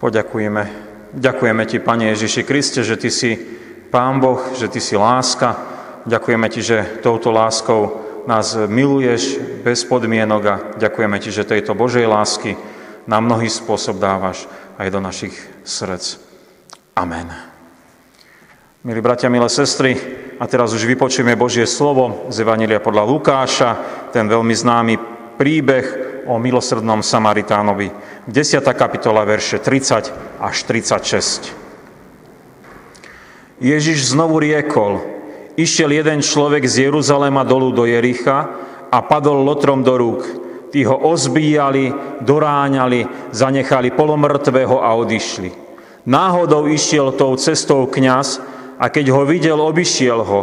Poďakujeme. Ďakujeme Ti, Pane Ježiši Kriste, že Ty si Pán Boh, že Ty si láska. Ďakujeme Ti, že touto láskou nás miluješ bez podmienok a ďakujeme Ti, že tejto Božej lásky na mnohý spôsob dávaš aj do našich srdc. Amen. Milí bratia, milé sestry, a teraz už vypočujeme Božie slovo z Evanília podľa Lukáša, ten veľmi známy príbeh o milosrdnom Samaritánovi. 10. kapitola, verše 30 až 36. Ježiš znovu riekol, išiel jeden človek z Jeruzalema dolu do Jericha a padol lotrom do rúk. Tí ho ozbíjali, doráňali, zanechali polomrtvého a odišli. Náhodou išiel tou cestou kňaz a keď ho videl, obišiel ho.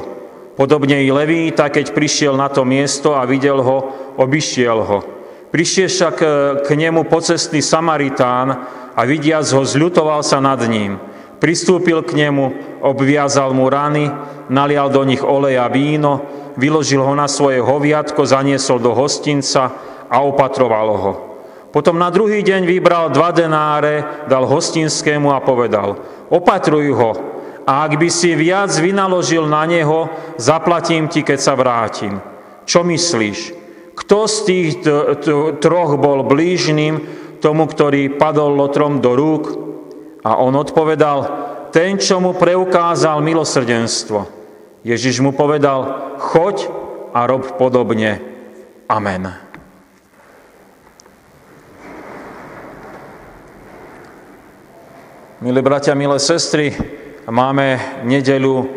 Podobne i Levíta, keď prišiel na to miesto a videl ho, obišiel ho. Prišiel však e, k nemu pocestný Samaritán a vidiac ho zľutoval sa nad ním. Pristúpil k nemu, obviazal mu rany, nalial do nich olej a víno, vyložil ho na svoje hoviatko, zaniesol do hostinca a opatroval ho. Potom na druhý deň vybral dva denáre, dal hostinskému a povedal, opatruj ho a ak by si viac vynaložil na neho, zaplatím ti, keď sa vrátim. Čo myslíš? Kto z tých troch bol blížnym tomu, ktorý padol lotrom do rúk? A on odpovedal, ten, čo mu preukázal milosrdenstvo. Ježiš mu povedal, choď a rob podobne. Amen. Milí bratia, milé sestry, máme nedelu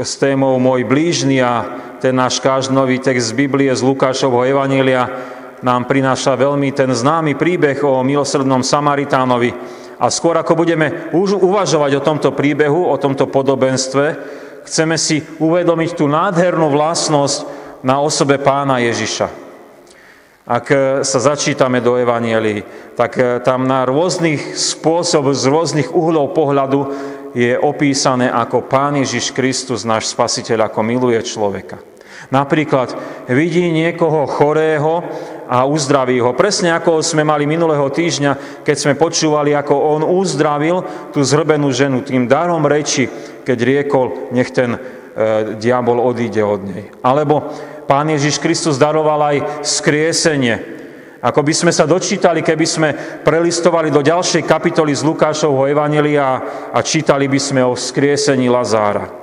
s témou Môj blížny a ten náš každnový text z Biblie z Lukášovho Evanília nám prináša veľmi ten známy príbeh o milosrdnom Samaritánovi. A skôr ako budeme uvažovať o tomto príbehu, o tomto podobenstve, chceme si uvedomiť tú nádhernú vlastnosť na osobe pána Ježiša. Ak sa začítame do Evanielii, tak tam na rôznych spôsob, z rôznych uhlov pohľadu je opísané, ako Pán Ježiš Kristus, náš Spasiteľ, ako miluje človeka. Napríklad vidí niekoho chorého a uzdraví ho. Presne ako sme mali minulého týždňa, keď sme počúvali, ako on uzdravil tú zhrbenú ženu tým darom reči, keď riekol, nech ten e, diabol odíde od nej. Alebo Pán Ježiš Kristus daroval aj skriesenie. Ako by sme sa dočítali, keby sme prelistovali do ďalšej kapitoly z Lukášovho Evanelia a čítali by sme o skriesení Lazára.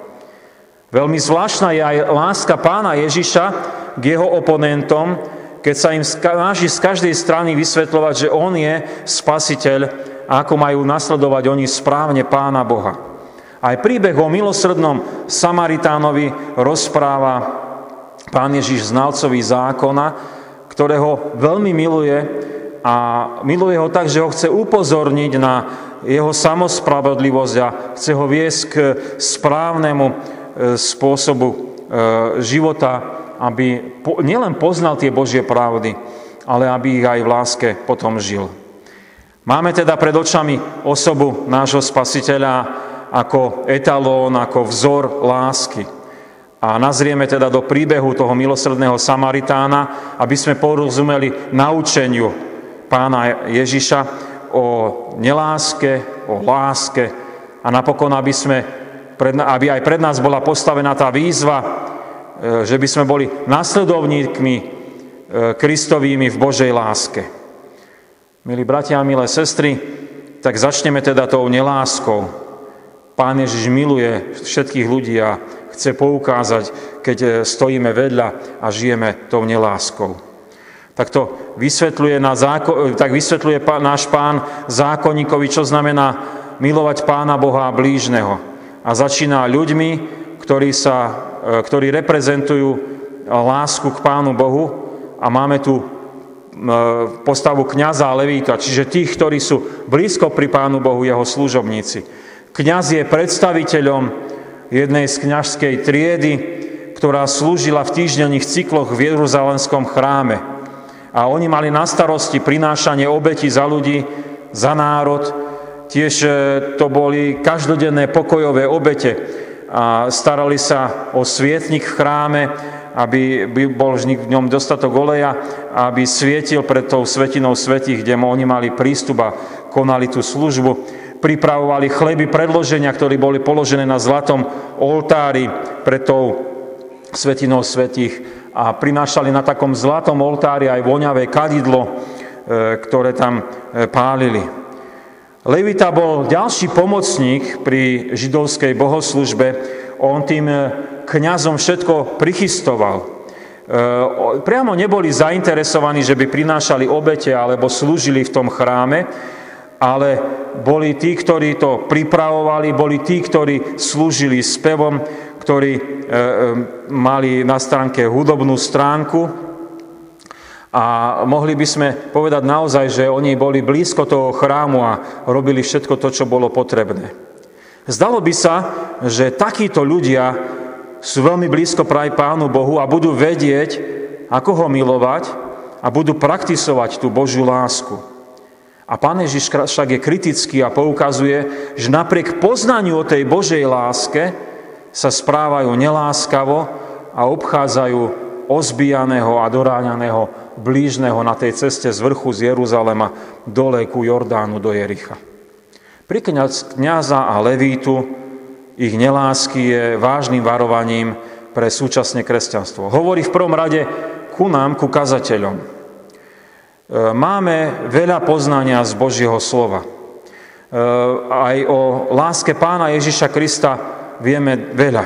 Veľmi zvláštna je aj láska pána Ježiša k jeho oponentom, keď sa im snaží z každej strany vysvetľovať, že on je spasiteľ a ako majú nasledovať oni správne pána Boha. Aj príbeh o milosrdnom Samaritánovi rozpráva pán Ježiš znalcovi zákona, ktorého veľmi miluje a miluje ho tak, že ho chce upozorniť na jeho samospravodlivosť a chce ho viesť k správnemu spôsobu e, života, aby nielen poznal tie Božie pravdy, ale aby ich aj v láske potom žil. Máme teda pred očami osobu nášho spasiteľa ako etalón, ako vzor lásky. A nazrieme teda do príbehu toho milosrdného Samaritána, aby sme porozumeli naučeniu pána Ježiša o neláske, o láske a napokon, aby sme aby aj pred nás bola postavená tá výzva, e, že by sme boli nasledovníkmi e, Kristovými v Božej láske. Milí bratia a milé sestry, tak začneme teda tou neláskou. Pán Ježiš miluje všetkých ľudí a chce poukázať, keď e, stojíme vedľa a žijeme tou neláskou. Tak to vysvetľuje, na záko- tak vysvetľuje náš pán zákonníkovi, čo znamená milovať pána Boha a blížneho a začína ľuďmi, ktorí, sa, e, ktorí reprezentujú lásku k Pánu Bohu a máme tu e, postavu kniaza a levíta, čiže tých, ktorí sú blízko pri Pánu Bohu, jeho služobníci. Kňaz je predstaviteľom jednej z kňažskej triedy, ktorá slúžila v týždenných cykloch v Jeruzalemskom chráme. A oni mali na starosti prinášanie obeti za ľudí, za národ, Tiež e, to boli každodenné pokojové obete a starali sa o svietnik v chráme, aby bol v ňom dostatok oleja, aby svietil pred tou svetinou svetých, kde oni mali prístup a konali tú službu. Pripravovali chleby predloženia, ktoré boli položené na zlatom oltári pred tou svetinou svetých a prinášali na takom zlatom oltári aj voňavé kadidlo, e, ktoré tam e, pálili. Levita bol ďalší pomocník pri židovskej bohoslužbe. On tým e, kňazom všetko prichystoval. Priamo neboli zainteresovaní, že by prinášali obete alebo slúžili v tom chráme, ale boli tí, ktorí to pripravovali, boli tí, ktorí slúžili spevom, ktorí e, e, mali na stránke hudobnú stránku a mohli by sme povedať naozaj, že oni boli blízko toho chrámu a robili všetko to, čo bolo potrebné. Zdalo by sa, že takíto ľudia sú veľmi blízko praj Pánu Bohu a budú vedieť, ako ho milovať a budú praktisovať tú Božiu lásku. A Pán Ježiš však je kritický a poukazuje, že napriek poznaniu o tej Božej láske, sa správajú neláskavo a obchádzajú ozbijaného a doráňaného blížneho na tej ceste z vrchu z Jeruzalema dole ku Jordánu do Jericha. Pri kniaza a levítu ich nelásky je vážnym varovaním pre súčasné kresťanstvo. Hovorí v prvom rade ku nám, ku kazateľom. E, máme veľa poznania z Božieho slova. E, aj o láske pána Ježiša Krista vieme veľa.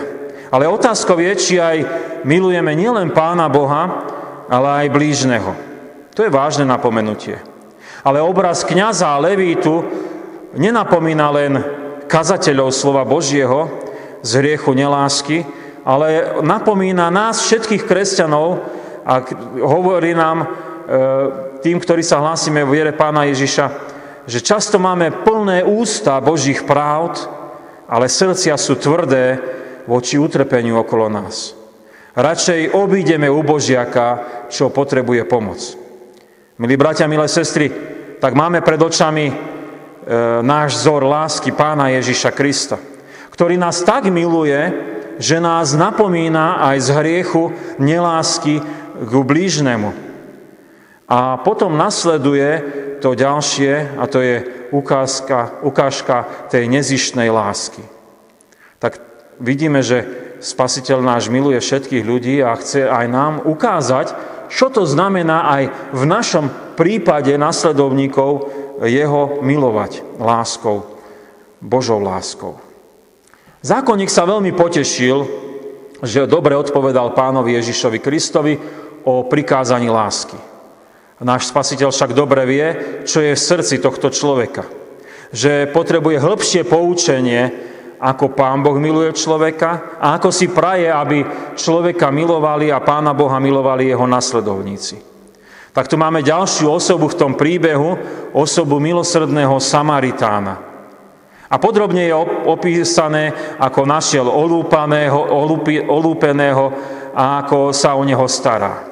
Ale otázkou je, či aj milujeme nielen Pána Boha, ale aj blížneho. To je vážne napomenutie. Ale obraz kniaza a levítu nenapomína len kazateľov slova Božieho z hriechu nelásky, ale napomína nás všetkých kresťanov a hovorí nám e, tým, ktorí sa hlásime v viere pána Ježiša, že často máme plné ústa Božích právd, ale srdcia sú tvrdé voči utrpeniu okolo nás. Radšej obídeme u Božiaka, čo potrebuje pomoc. Milí bratia, milé sestry, tak máme pred očami e, náš vzor lásky pána Ježiša Krista, ktorý nás tak miluje, že nás napomína aj z hriechu nelásky k blížnemu. A potom nasleduje to ďalšie, a to je ukázka, ukážka tej nezištnej lásky. Tak vidíme, že Spasiteľ náš miluje všetkých ľudí a chce aj nám ukázať, čo to znamená aj v našom prípade nasledovníkov jeho milovať láskou, Božou láskou. Zákonník sa veľmi potešil, že dobre odpovedal pánovi Ježišovi Kristovi o prikázaní lásky. Náš spasiteľ však dobre vie, čo je v srdci tohto človeka. Že potrebuje hĺbšie poučenie, ako Pán Boh miluje človeka a ako si praje, aby človeka milovali a Pána Boha milovali jeho nasledovníci. Tak tu máme ďalšiu osobu v tom príbehu, osobu milosrdného Samaritána. A podrobne je opísané, ako našiel olúpaného, olúpeného a ako sa o neho stará.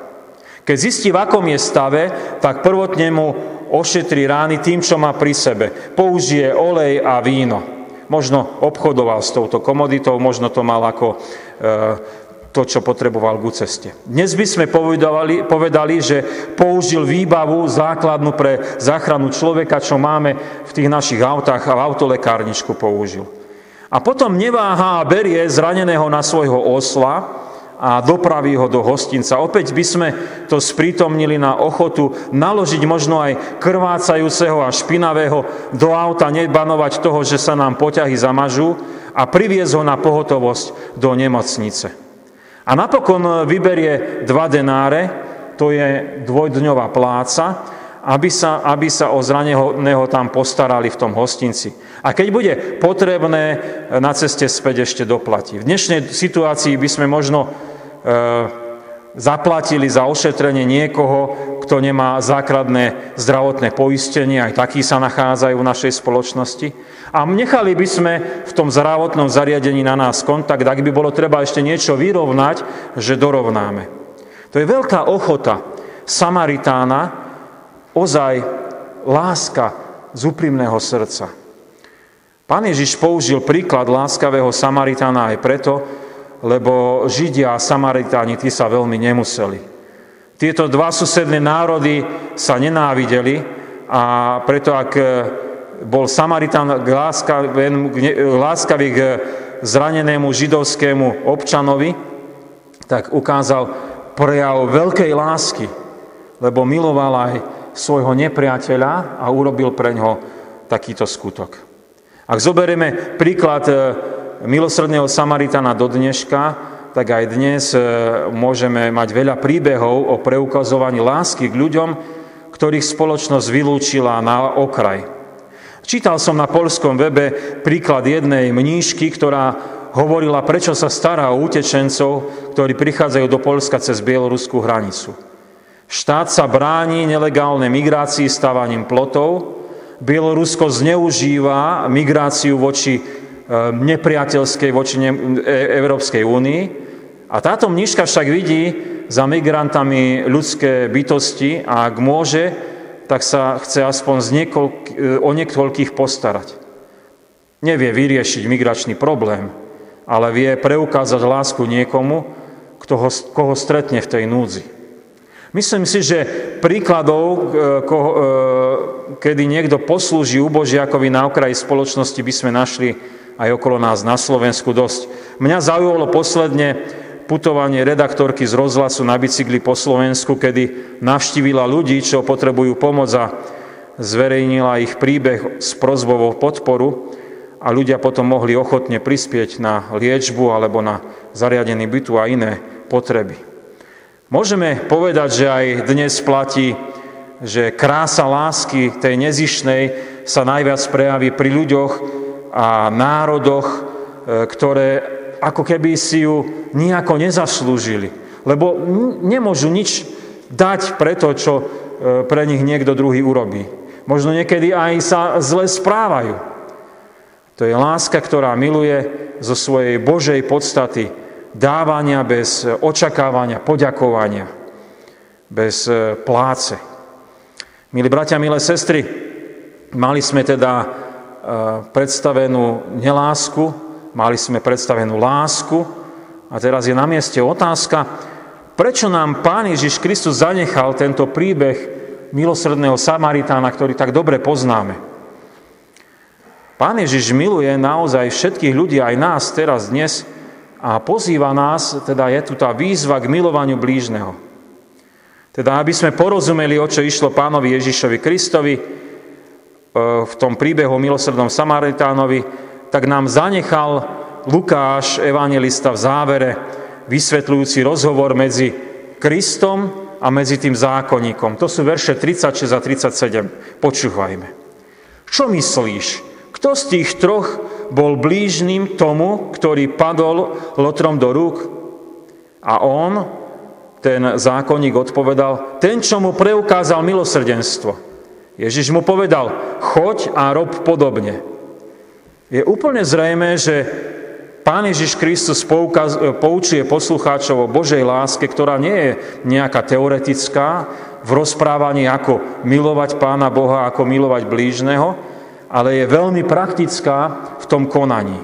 Keď zistí, v akom je stave, tak prvotne mu ošetrí rány tým, čo má pri sebe. Použije olej a víno. Možno obchodoval s touto komoditou, možno to mal ako e, to, čo potreboval ku ceste. Dnes by sme povedali, povedali, že použil výbavu základnú pre záchranu človeka, čo máme v tých našich autách a v autolekárničku použil. A potom neváha a berie zraneného na svojho osla, a dopraví ho do hostinca. Opäť by sme to sprítomnili na ochotu naložiť možno aj krvácajúceho a špinavého do auta, nebanovať toho, že sa nám poťahy zamažú a priviesť ho na pohotovosť do nemocnice. A napokon vyberie dva denáre, to je dvojdňová pláca, aby sa, aby sa o zraneného tam postarali v tom hostinci. A keď bude potrebné, na ceste späť ešte doplatí. V dnešnej situácii by sme možno zaplatili za ošetrenie niekoho, kto nemá základné zdravotné poistenie, aj takí sa nachádzajú v našej spoločnosti. A nechali by sme v tom zdravotnom zariadení na nás kontakt, ak by bolo treba ešte niečo vyrovnať, že dorovnáme. To je veľká ochota Samaritána, ozaj láska z úprimného srdca. Pán Ježiš použil príklad láskavého Samaritána aj preto, lebo Židia a Samaritáni, tí sa veľmi nemuseli. Tieto dva susedné národy sa nenávideli a preto ak bol Samaritán láskavý k zranenému židovskému občanovi, tak ukázal prejav veľkej lásky, lebo miloval aj svojho nepriateľa a urobil pre ňo takýto skutok. Ak zoberieme príklad e, milosrdného Samaritana do dneška, tak aj dnes e, môžeme mať veľa príbehov o preukazovaní lásky k ľuďom, ktorých spoločnosť vylúčila na okraj. Čítal som na polskom webe príklad jednej mníšky, ktorá hovorila, prečo sa stará o utečencov, ktorí prichádzajú do Polska cez bieloruskú hranicu. Štát sa bráni nelegálnej migrácii stávaním plotov, Bielorusko zneužíva migráciu voči nepriateľskej voči e, Európskej únii a táto mniška však vidí za migrantami ľudské bytosti a ak môže, tak sa chce aspoň z niekoľk, e, o niekoľkých postarať. Nevie vyriešiť migračný problém, ale vie preukázať lásku niekomu, kto ho, koho stretne v tej núdzi. Myslím si, že príkladov, e, e, kedy niekto poslúži ubožiakovi na okraji spoločnosti, by sme našli aj okolo nás na Slovensku dosť. Mňa zaujalo posledne putovanie redaktorky z rozhlasu na bicykli po Slovensku, kedy navštívila ľudí, čo potrebujú pomoc a zverejnila ich príbeh s prozbou podporu a ľudia potom mohli ochotne prispieť na liečbu alebo na zariadený bytu a iné potreby. Môžeme povedať, že aj dnes platí, že krása lásky tej nezišnej sa najviac prejaví pri ľuďoch a národoch, e, ktoré ako keby si ju nejako nezaslúžili. Lebo nemôžu nič dať pre to, čo e, pre nich niekto druhý urobí. Možno niekedy aj sa zle správajú. To je láska, ktorá miluje zo svojej Božej podstaty dávania, bez očakávania, poďakovania, bez e, pláce. Milí bratia, milé sestry, mali sme teda predstavenú nelásku, mali sme predstavenú lásku a teraz je na mieste otázka, prečo nám Pán Ježiš Kristus zanechal tento príbeh milosrdného Samaritána, ktorý tak dobre poznáme. Pán Ježiš miluje naozaj všetkých ľudí, aj nás teraz dnes, a pozýva nás, teda je tu tá výzva k milovaniu blížneho. Teda aby sme porozumeli, o čo išlo pánovi Ježišovi Kristovi v tom príbehu milosrdnom Samaritánovi, tak nám zanechal Lukáš, evangelista v závere, vysvetľujúci rozhovor medzi Kristom a medzi tým zákonníkom. To sú verše 36 a 37. Počúvajme. Čo myslíš? Kto z tých troch bol blížným tomu, ktorý padol lotrom do rúk? A on, ten zákonník, odpovedal, ten, čo mu preukázal milosrdenstvo. Ježiš mu povedal, choď a rob podobne. Je úplne zrejme, že Pán Ježiš Kristus poukaz, poučuje poslucháčov o Božej láske, ktorá nie je nejaká teoretická v rozprávaní, ako milovať Pána Boha, ako milovať blížneho, ale je veľmi praktická v tom konaní.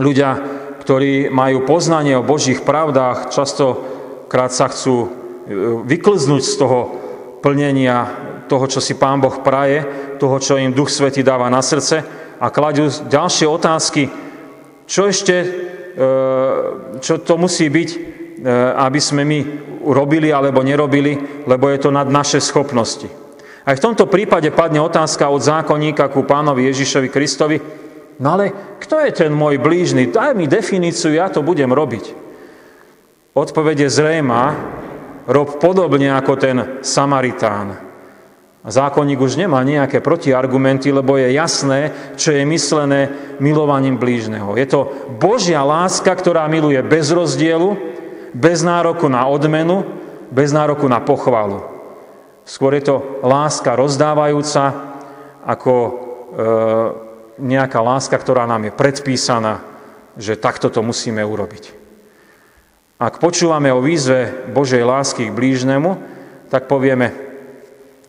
Ľudia, ktorí majú poznanie o Božích pravdách, častokrát sa chcú e, vyklznúť z toho plnenia toho, čo si Pán Boh praje, toho, čo im Duch Svety dáva na srdce a kladú ďalšie otázky, čo ešte, e, čo to musí byť, e, aby sme my robili alebo nerobili, lebo je to nad naše schopnosti. Aj v tomto prípade padne otázka od zákonníka ku pánovi Ježišovi Kristovi, no ale kto je ten môj blížny? Daj mi definíciu, ja to budem robiť. Odpovede zrejma, rob podobne ako ten Samaritán. Zákonník už nemá nejaké protiargumenty, lebo je jasné, čo je myslené milovaním blížneho. Je to Božia láska, ktorá miluje bez rozdielu, bez nároku na odmenu, bez nároku na pochvalu. Skôr je to láska rozdávajúca, ako e, nejaká láska, ktorá nám je predpísaná, že takto to musíme urobiť. Ak počúvame o výzve Božej lásky k blížnemu, tak povieme,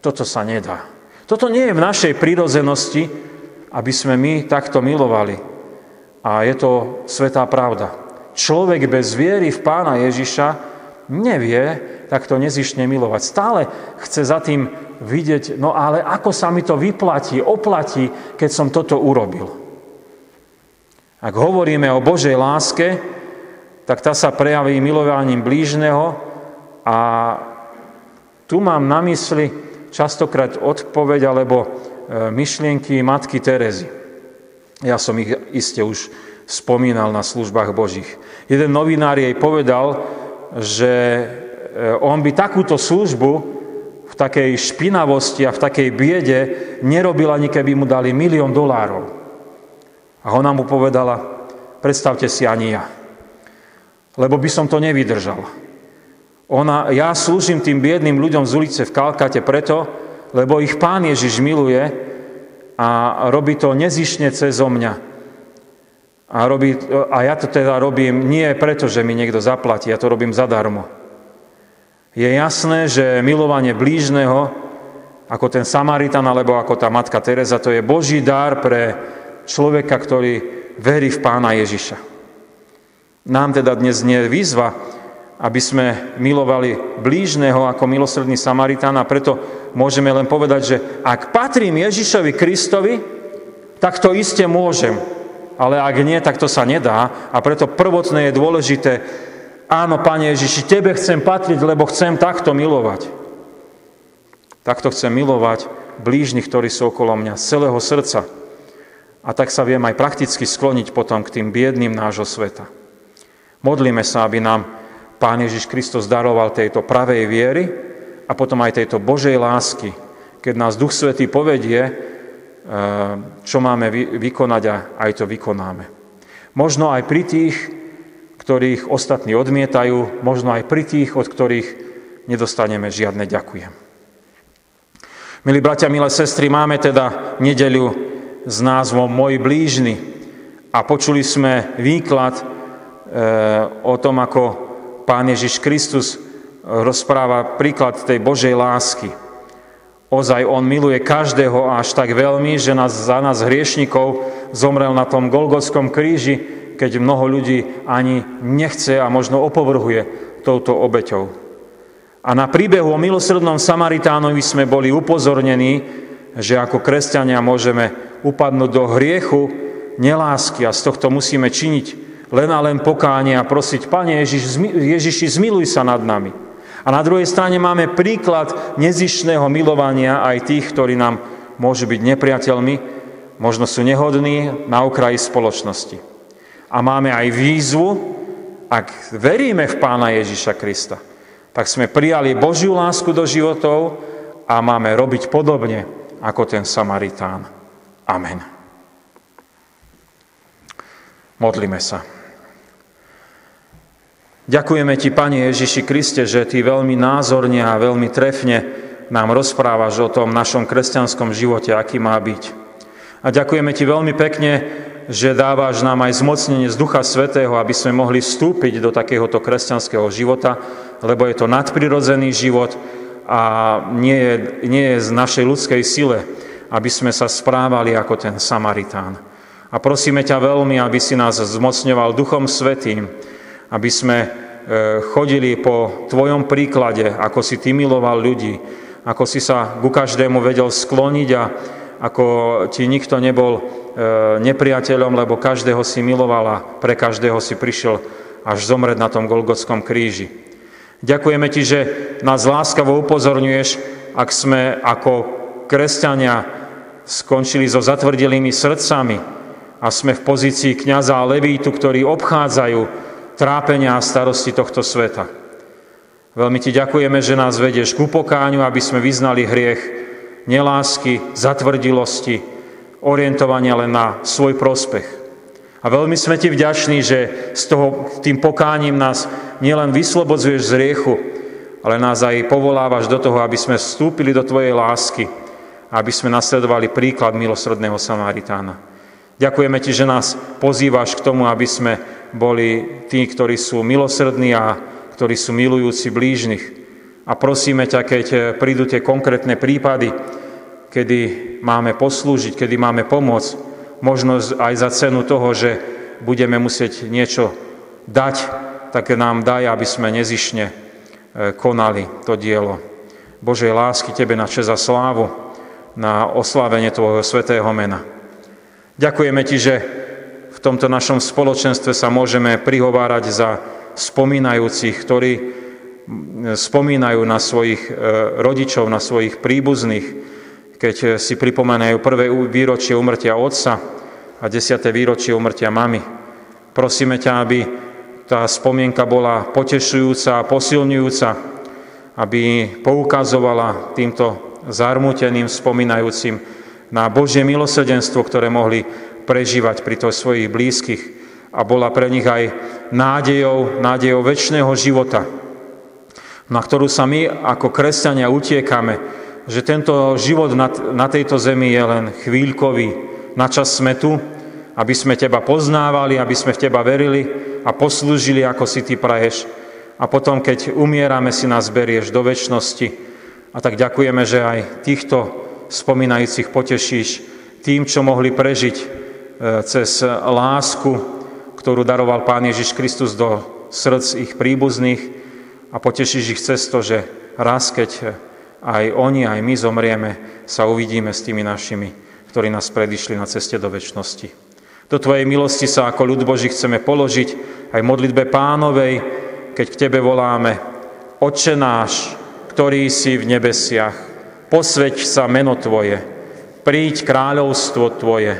toto sa nedá. Toto nie je v našej prírodzenosti, aby sme my takto milovali. A je to svetá pravda. Človek bez viery v pána Ježiša nevie, takto nezišne milovať. Stále chce za tým vidieť, no ale ako sa mi to vyplatí, oplatí, keď som toto urobil. Ak hovoríme o Božej láske, tak tá sa prejaví milovaním blížneho a tu mám na mysli častokrát odpoveď alebo e, myšlienky matky Terezy. Ja som ich iste už spomínal na službách Božích. Jeden novinár jej povedal, že e, on by takúto službu v takej špinavosti a v takej biede nerobil ani keby mu dali milión dolárov. A ona mu povedala, predstavte si ani ja, lebo by som to nevydržal. Ona, ja slúžim tým biedným ľuďom z ulice v Kalkate preto, lebo ich pán Ježiš miluje a robí to nezišne cez mňa. A, robí, a ja to teda robím nie preto, že mi niekto zaplatí, ja to robím zadarmo. Je jasné, že milovanie blížneho, ako ten Samaritan alebo ako tá matka Teresa, to je Boží dar pre človeka, ktorý verí v pána Ježiša. Nám teda dnes nie výzva, aby sme milovali blížneho ako milosrdný Samaritán a preto môžeme len povedať, že ak patrím Ježišovi Kristovi, tak to iste môžem ale ak nie, tak to sa nedá a preto prvotné je dôležité, áno, Pane Ježiši, Tebe chcem patriť, lebo chcem takto milovať. Takto chcem milovať blížnych, ktorí sú okolo mňa, z celého srdca. A tak sa viem aj prakticky skloniť potom k tým biedným nášho sveta. Modlíme sa, aby nám Pán Ježiš Kristus daroval tejto pravej viery a potom aj tejto Božej lásky, keď nás Duch Svetý povedie, čo máme vykonať a aj to vykonáme. Možno aj pri tých, ktorých ostatní odmietajú, možno aj pri tých, od ktorých nedostaneme žiadne ďakujem. Milí bratia, milé sestry, máme teda nedeľu s názvom Môj blížny a počuli sme výklad e, o tom, ako Pán Ježiš Kristus rozpráva príklad tej Božej lásky – Ozaj On miluje každého až tak veľmi, že nás, za nás hriešnikov zomrel na tom Golgotskom kríži, keď mnoho ľudí ani nechce a možno opovrhuje touto obeťou. A na príbehu o milosrdnom Samaritánovi sme boli upozornení, že ako kresťania môžeme upadnúť do hriechu, nelásky a z tohto musíme činiť len a len pokánie a prosiť, Pane Ježiš, Ježiši, zmiluj sa nad nami. A na druhej strane máme príklad nezišného milovania aj tých, ktorí nám môžu byť nepriateľmi, možno sú nehodní na okraji spoločnosti. A máme aj výzvu, ak veríme v Pána Ježiša Krista, tak sme prijali Božiu lásku do životov a máme robiť podobne ako ten Samaritán. Amen. Modlíme sa. Ďakujeme Ti, Pane Ježiši Kriste, že Ty veľmi názorne a veľmi trefne nám rozprávaš o tom našom kresťanskom živote, aký má byť. A ďakujeme Ti veľmi pekne, že dávaš nám aj zmocnenie z Ducha Svetého, aby sme mohli vstúpiť do takéhoto kresťanského života, lebo je to nadprirodzený život a nie je, nie je z našej ľudskej sile, aby sme sa správali ako ten Samaritán. A prosíme ťa veľmi, aby si nás zmocňoval Duchom Svetým, aby sme e, chodili po tvojom príklade, ako si ty miloval ľudí, ako si sa ku každému vedel skloniť a ako ti nikto nebol e, nepriateľom, lebo každého si miloval a pre každého si prišiel až zomrieť na tom Golgotskom kríži. Ďakujeme ti, že nás láskavo upozorňuješ, ak sme ako kresťania skončili so zatvrdilými srdcami a sme v pozícii kniaza a levítu, ktorí obchádzajú trápenia a starosti tohto sveta. Veľmi ti ďakujeme, že nás vedieš k upokáňu, aby sme vyznali hriech nelásky, zatvrdilosti, orientovania len na svoj prospech. A veľmi sme ti vďační, že s toho, tým pokáním nás nielen vyslobodzuješ z riechu, ale nás aj povolávaš do toho, aby sme vstúpili do Tvojej lásky, aby sme nasledovali príklad milosrdného Samaritána. Ďakujeme Ti, že nás pozývaš k tomu, aby sme boli tí, ktorí sú milosrdní a ktorí sú milujúci blížnych. A prosíme ťa, keď prídu tie konkrétne prípady, kedy máme poslúžiť, kedy máme pomôcť, možno aj za cenu toho, že budeme musieť niečo dať, tak nám daj, aby sme nezišne e, konali to dielo. Božej lásky Tebe na čest a slávu, na oslávenie Tvojho svetého mena. Ďakujeme Ti, že tomto našom spoločenstve sa môžeme prihovárať za spomínajúcich, ktorí spomínajú na svojich e, rodičov, na svojich príbuzných, keď si pripomenajú prvé výročie umrtia otca a desiaté výročie umrtia mamy. Prosíme ťa, aby tá spomienka bola potešujúca a posilňujúca, aby poukazovala týmto zarmuteným, spomínajúcim na Božie milosrdenstvo, ktoré mohli prežívať pri to svojich blízkych a bola pre nich aj nádejou, nádejou väčšného života, na ktorú sa my ako kresťania utiekame, že tento život na, na tejto zemi je len chvíľkový. Na čas sme tu, aby sme Teba poznávali, aby sme v Teba verili a poslúžili, ako si Ty praješ. A potom, keď umierame, si nás berieš do väčšnosti. A tak ďakujeme, že aj týchto spomínajúcich potešíš tým, čo mohli prežiť cez lásku, ktorú daroval Pán Ježiš Kristus do srdc ich príbuzných, a potešíš ich cez to, že raz, keď aj oni, aj my zomrieme, sa uvidíme s tými našimi, ktorí nás predišli na ceste do väčšnosti. Do Tvojej milosti sa ako ľud Boží chceme položiť aj modlitbe pánovej, keď k Tebe voláme. Oče náš, ktorý si v nebesiach, posveď sa meno Tvoje, príď kráľovstvo Tvoje,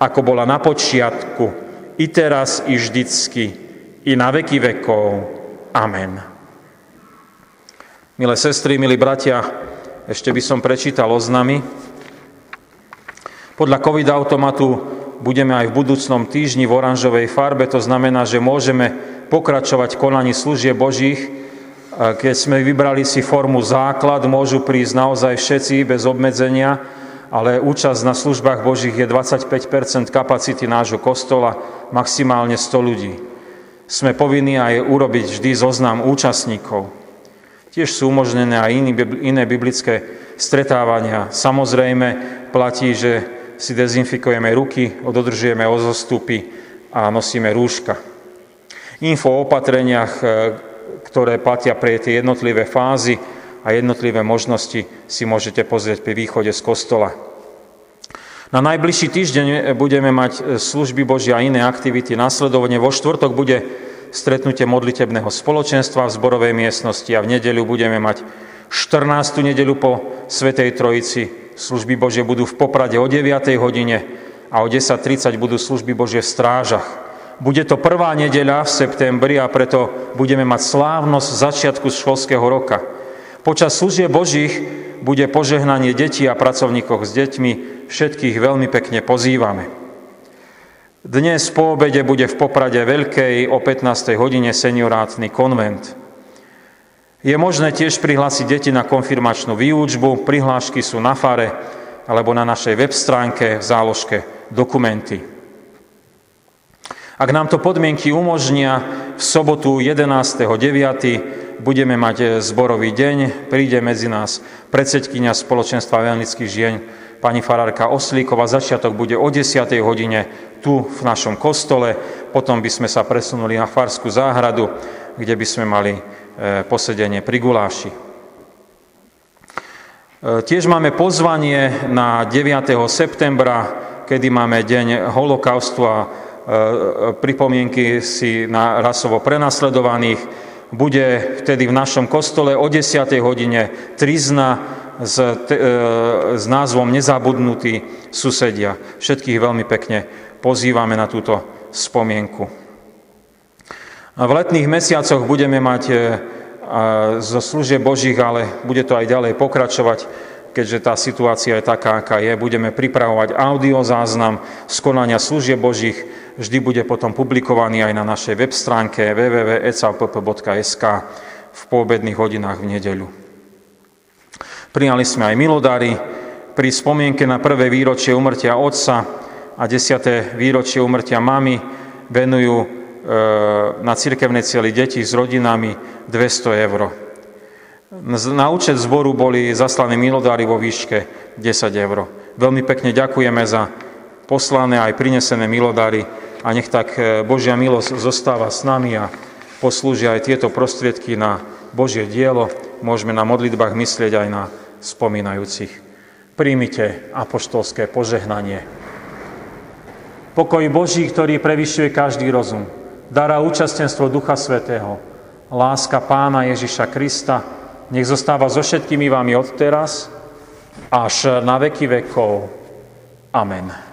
ako bola na počiatku, i teraz, i vždycky, i na veky vekov. Amen. Milé sestry, milí bratia, ešte by som prečítal oznamy. Podľa COVID-automatu budeme aj v budúcnom týždni v oranžovej farbe, to znamená, že môžeme pokračovať konaní služie Božích. Keď sme vybrali si formu základ, môžu prísť naozaj všetci bez obmedzenia, ale účasť na službách Božích je 25% kapacity nášho kostola, maximálne 100 ľudí sme povinní aj urobiť vždy zoznam účastníkov. Tiež sú umožnené aj iné biblické stretávania. Samozrejme platí, že si dezinfikujeme ruky, dodržujeme ozostupy a nosíme rúška. Info o opatreniach, e, ktoré platia pre tie jednotlivé fázy a jednotlivé možnosti si môžete pozrieť pri východe z kostola. Na najbližší týždeň budeme mať e, služby Božia a iné aktivity. Nasledovne vo štvrtok bude stretnutie modlitebného spoločenstva v zborovej miestnosti a v nedeľu budeme mať 14. nedeľu po Svetej Trojici. Služby Božie budú v Poprade o 9. hodine a o 10.30 budú služby Božie v strážach. Bude to prvá nedeľa v septembri a preto budeme mať slávnosť začiatku školského roka. Počas služie Božích bude požehnanie detí a pracovníkov s deťmi. Všetkých veľmi pekne pozývame. Dnes po obede bude v Poprade Veľkej o 15. hodine seniorátny konvent. Je možné tiež prihlásiť deti na konfirmačnú výučbu. Prihlášky sú na fare alebo na našej web stránke v záložke dokumenty. Ak nám to podmienky umožnia, v sobotu 11.9. budeme mať zborový deň, príde medzi nás predsedkynia spoločenstva veľnických žien, pani farárka Oslíková. Začiatok bude o 10. hodine tu v našom kostole, potom by sme sa presunuli na Farskú záhradu, kde by sme mali e, posedenie pri guláši. E, tiež máme pozvanie na 9. septembra, kedy máme deň holokaustu a E, pripomienky si na rasovo prenasledovaných. Bude vtedy v našom kostole o 10. hodine trizna s, te, e, s názvom Nezabudnutí susedia. Všetkých veľmi pekne pozývame na túto spomienku. V letných mesiacoch budeme mať e, zo služieb Božích, ale bude to aj ďalej pokračovať, keďže tá situácia je taká, aká je. Budeme pripravovať audiozáznam z konania služieb Božích, vždy bude potom publikovaný aj na našej web stránke www.ecapp.sk v poobedných hodinách v nedeľu. Prijali sme aj milodári pri spomienke na prvé výročie umrtia otca a desiaté výročie umrtia mamy venujú e, na cirkevné cieľy deti s rodinami 200 eur. Na účet zboru boli zaslané milodári vo výške 10 eur. Veľmi pekne ďakujeme za poslané aj prinesené milodári a nech tak e, Božia milosť zostáva s nami a poslúžia aj tieto prostriedky na Božie dielo. Môžeme na modlitbách myslieť aj na spomínajúcich. Príjmite apoštolské požehnanie. Pokoj Boží, ktorý prevyšuje každý rozum, dará účastenstvo Ducha Svetého, láska Pána Ježiša Krista, nech zostáva so všetkými vami od teraz až na veky vekov. Amen.